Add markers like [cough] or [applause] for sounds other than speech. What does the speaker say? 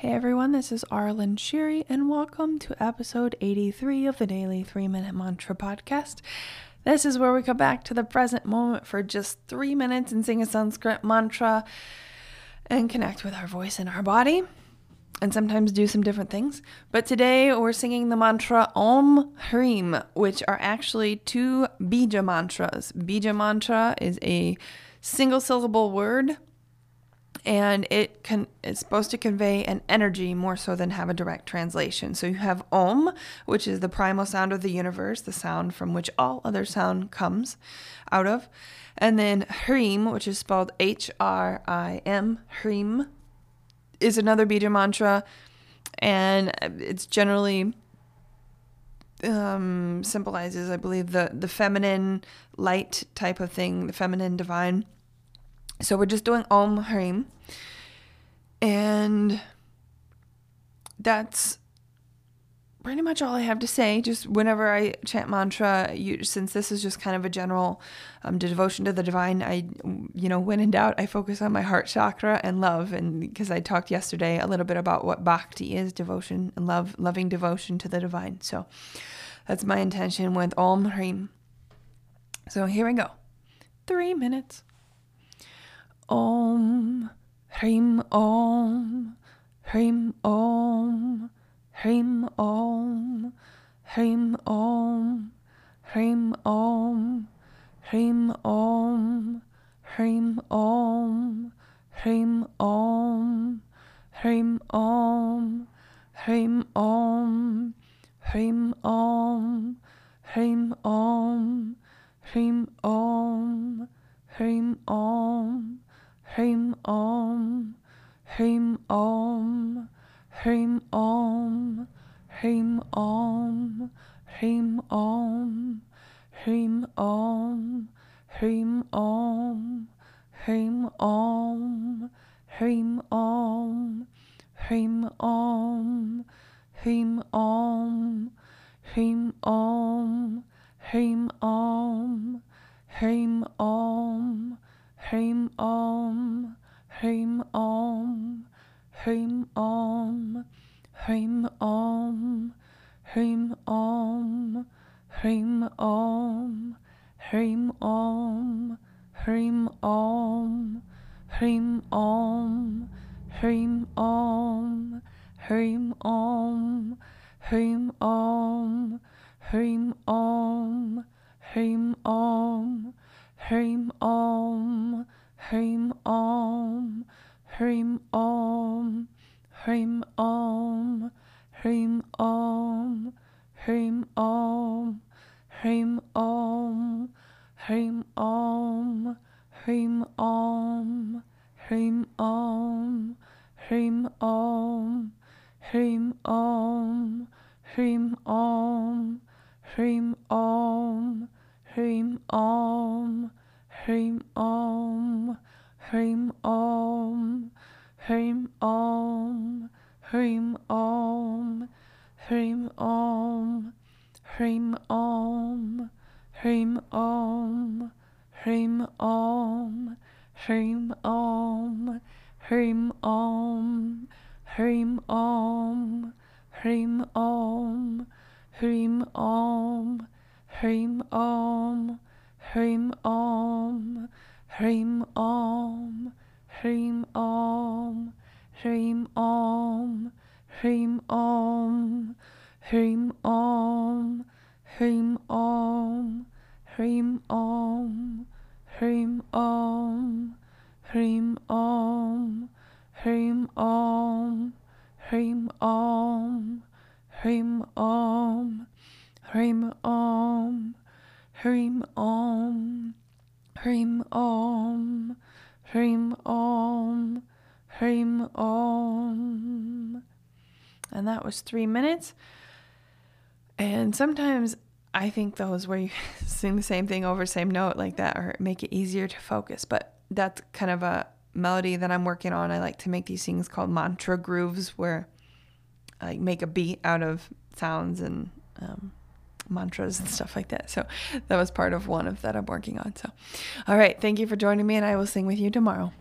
Hey everyone, this is Aaralyn Shiri, and welcome to episode 83 of the Daily 3 Minute Mantra Podcast. This is where we come back to the present moment for just three minutes and sing a Sanskrit mantra and connect with our voice and our body, and sometimes do some different things. But today we're singing the mantra Om Hrim, which are actually two Bija mantras. Bija mantra is a single syllable word and it can it's supposed to convey an energy more so than have a direct translation. So you have Om, which is the primal sound of the universe, the sound from which all other sound comes out of, and then Hrim, which is spelled H R I M, Hrim, is another Bija mantra, and it's generally um, symbolizes, I believe, the the feminine light type of thing, the feminine divine. So we're just doing Om Hrim. And that's pretty much all I have to say. Just whenever I chant mantra, you, since this is just kind of a general um, devotion to the divine, I, you know, when in doubt, I focus on my heart chakra and love. And because I talked yesterday a little bit about what bhakti is devotion and love, loving devotion to the divine. So that's my intention with Om Hrim. So here we go. Three minutes. Om, Hrim Om, Hrim Om, Hrim Om, Hrim Om, Hrim Om, Hrim Om, Hrim Om, Hrim Om, Hrim Om, Hrim Om, Hrim Om, Hrim Om, Hrim Om, Hrim Om. Hrim Om, Hrim Om, Hrim Om, Hrim Om, Hrim Om, Hrim Om, Hrim Om, Hrim Om, Hrim Om, Hrim Om, Hrim Om, Hrim Om, Hrim Om, Hrim Om, Hrim Om, Hrim Om, Hrim Om, Hrim Om, Hrim Om, Hrim Om, Hrim Om, Hrim Om, Hrim Om, Hrim Om, Hrim Om, Hrim Om, Hrim Om, Hrim Om, Hrim Om, Hrim Om, Hrim Om, Hrim Om, Hrim Om, Hrim Om, Hrim Om, Hrim Om, Hrim Om, Hrim Om, Hrim Om, Hrim Om, Hrim Om, Hrim Om, Hrim Om, Hrim Om, Hrim Om, Hrim Om, Hrim Om, Hrim Om, Hrim Om, Hrim Om, Hrim Om, Hrim Om, Hrim Om, Hrim Om, Hrim Om, Hrim Om, Hrim Om, Hrim Om, Hrim Om, Hrim Om, Hrim Om, Hrim Om, Hrim Om, Hrim Om, Hrim Om, Hrim Om, Hrim Om, Hrim Om, Hrim Om, Hrim Om, Hrim Om, Hrim Om, Hrim Om, Hrim Om, Hrim Om. And that was three minutes. And sometimes I think those where you [laughs] sing the same thing over same note like that or make it easier to focus. But that's kind of a melody that I'm working on. I like to make these things called mantra grooves where I make a beat out of sounds and um, mantras and stuff like that. So that was part of one of that I'm working on. So, all right. Thank you for joining me, and I will sing with you tomorrow.